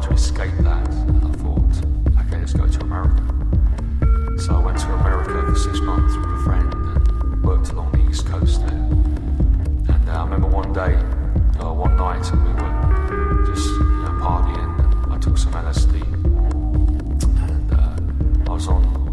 tried to escape that, and I thought, okay, let's go to America. So I went to America for six months with a friend and worked along the East Coast there. And uh, I remember one day, uh, one night, we were just you know, partying. I took some LSD, and uh, I was on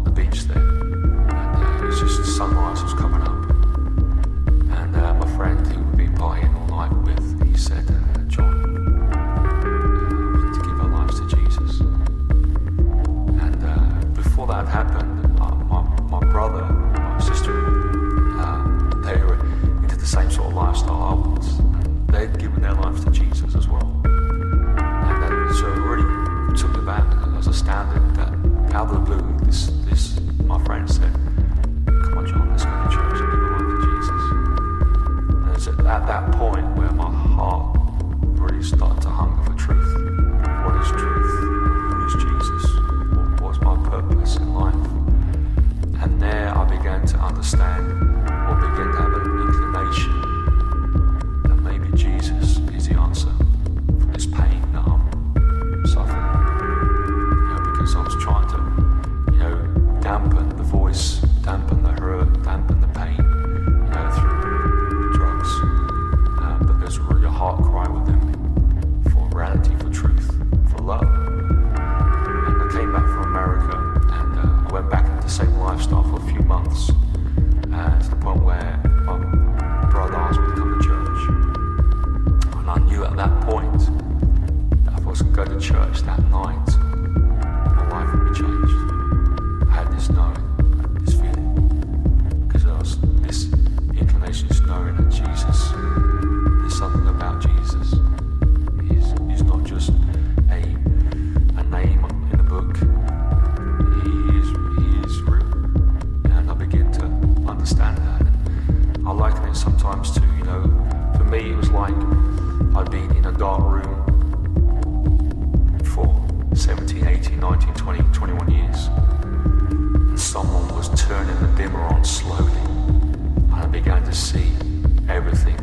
that point. know. For me, it was like I'd been in a dark room for 17, 18, 19, 20, 21 years. And someone was turning the dimmer on slowly. And I began to see everything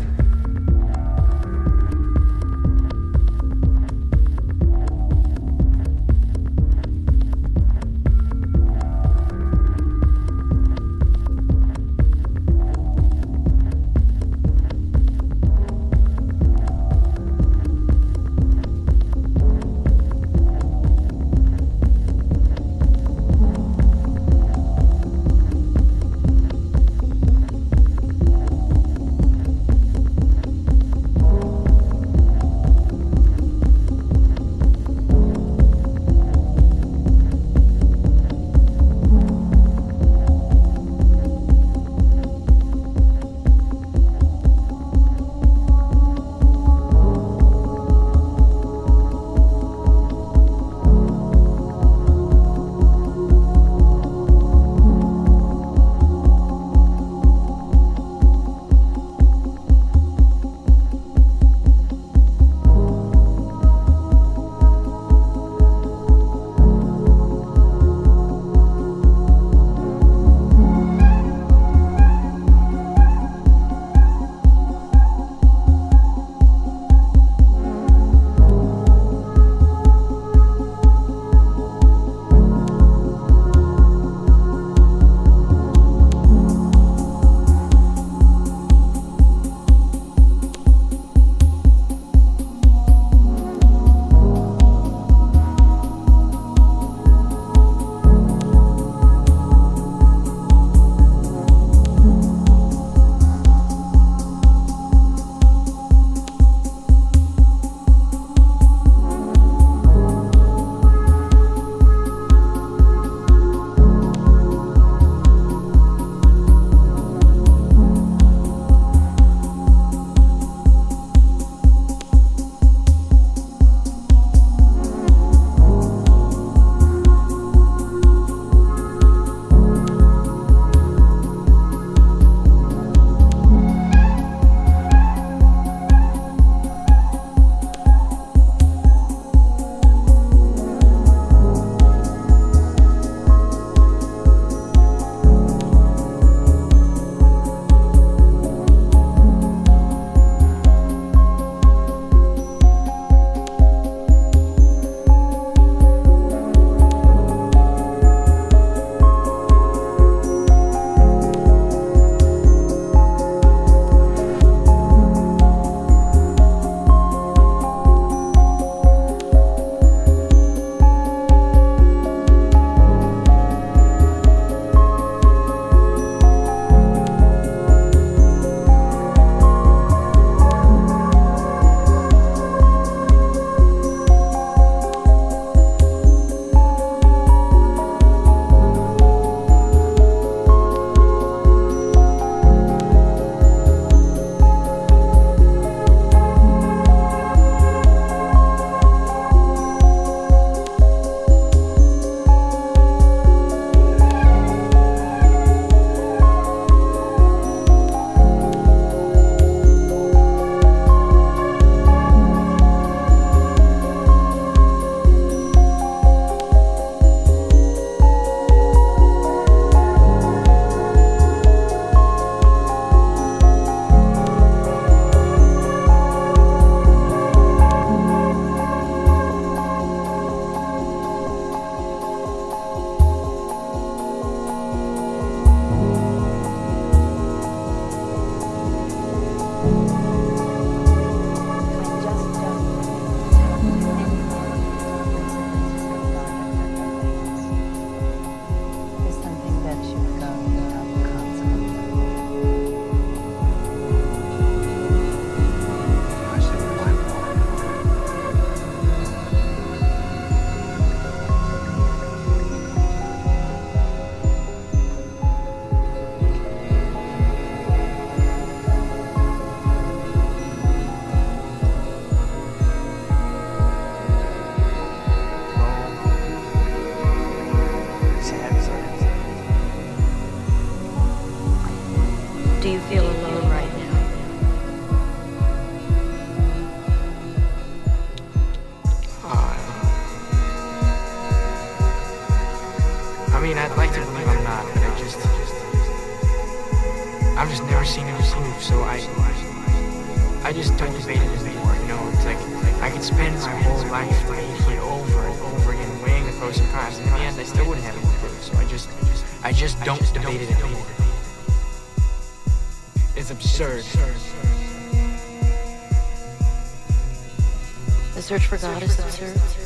absurd. The search for God is absurd.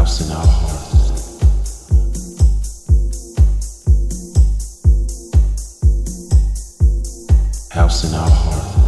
house in our hearts. House in our hearts.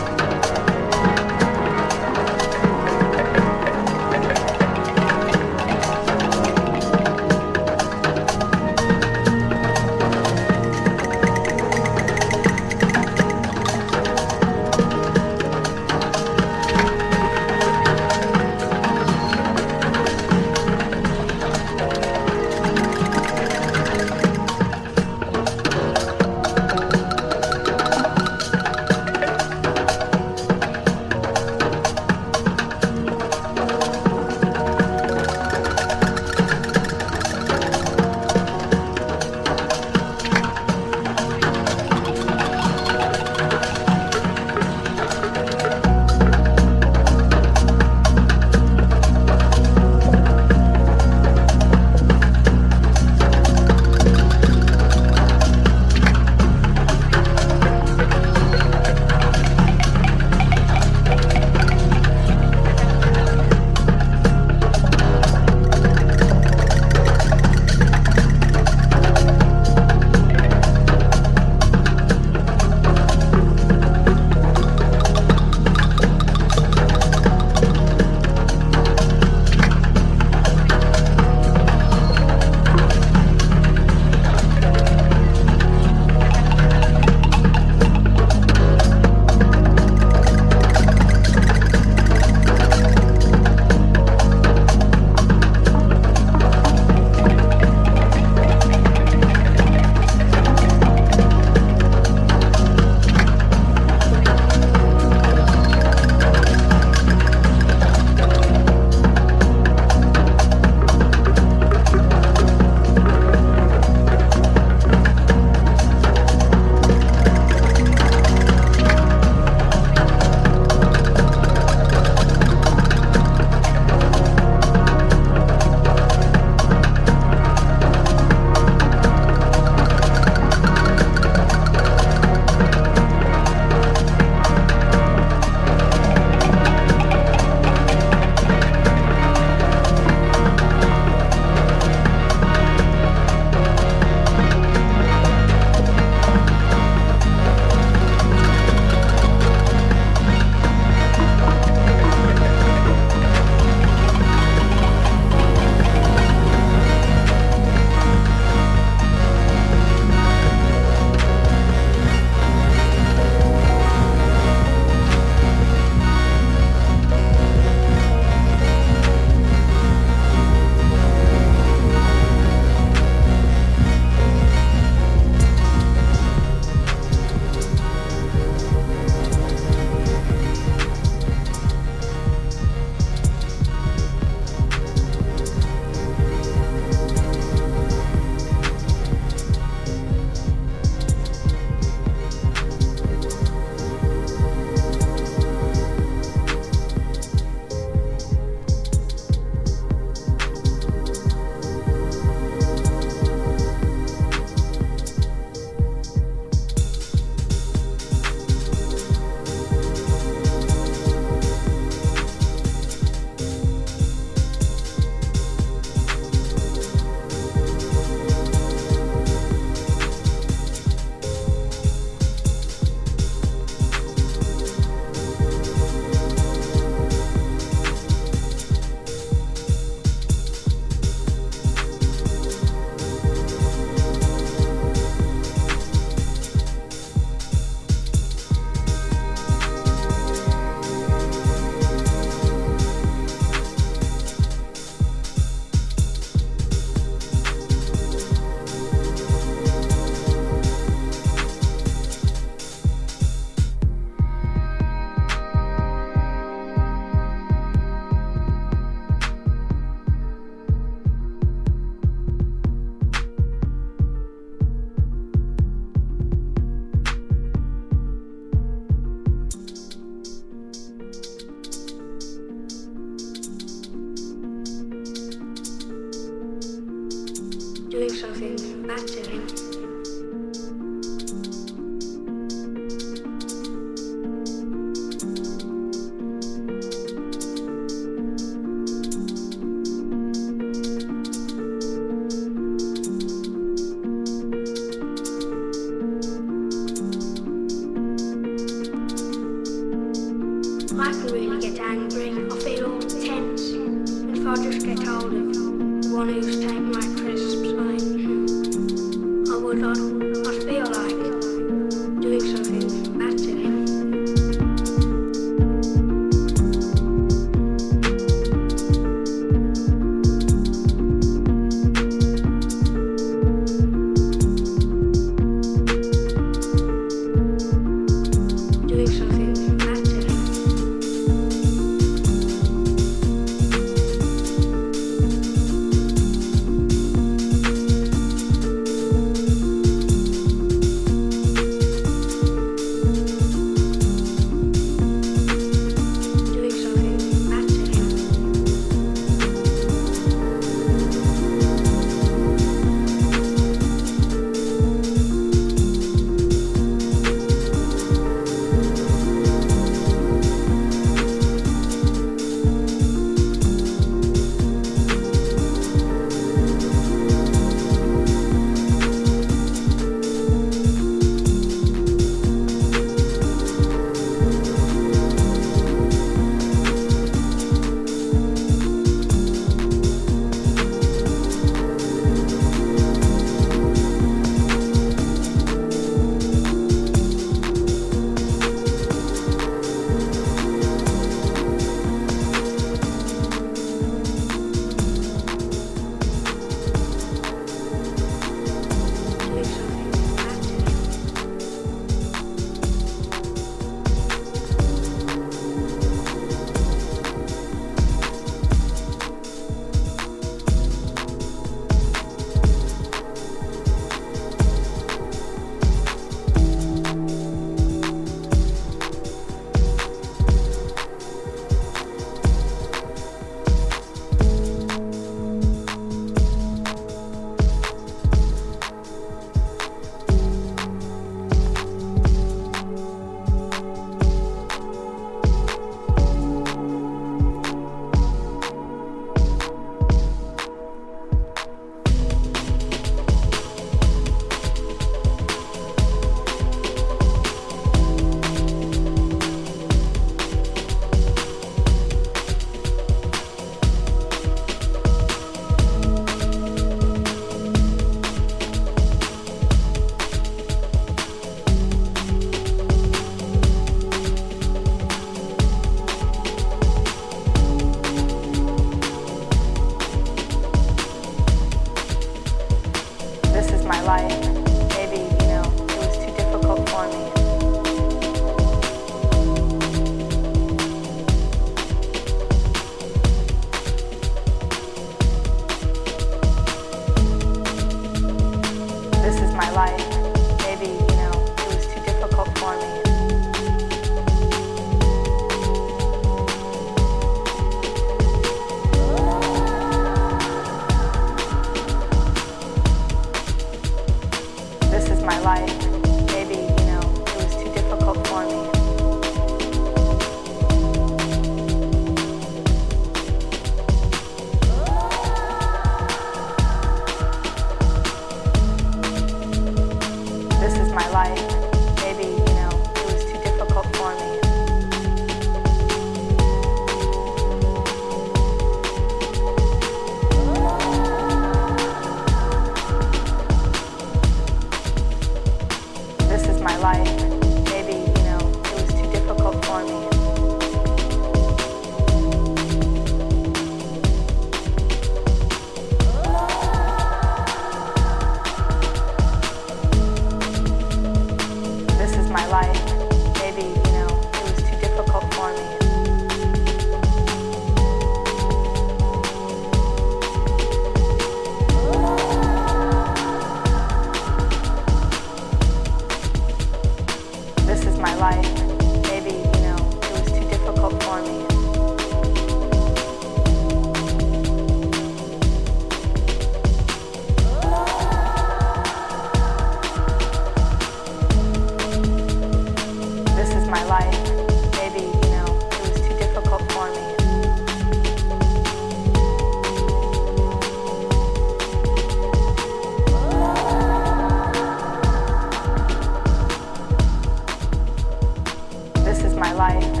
life.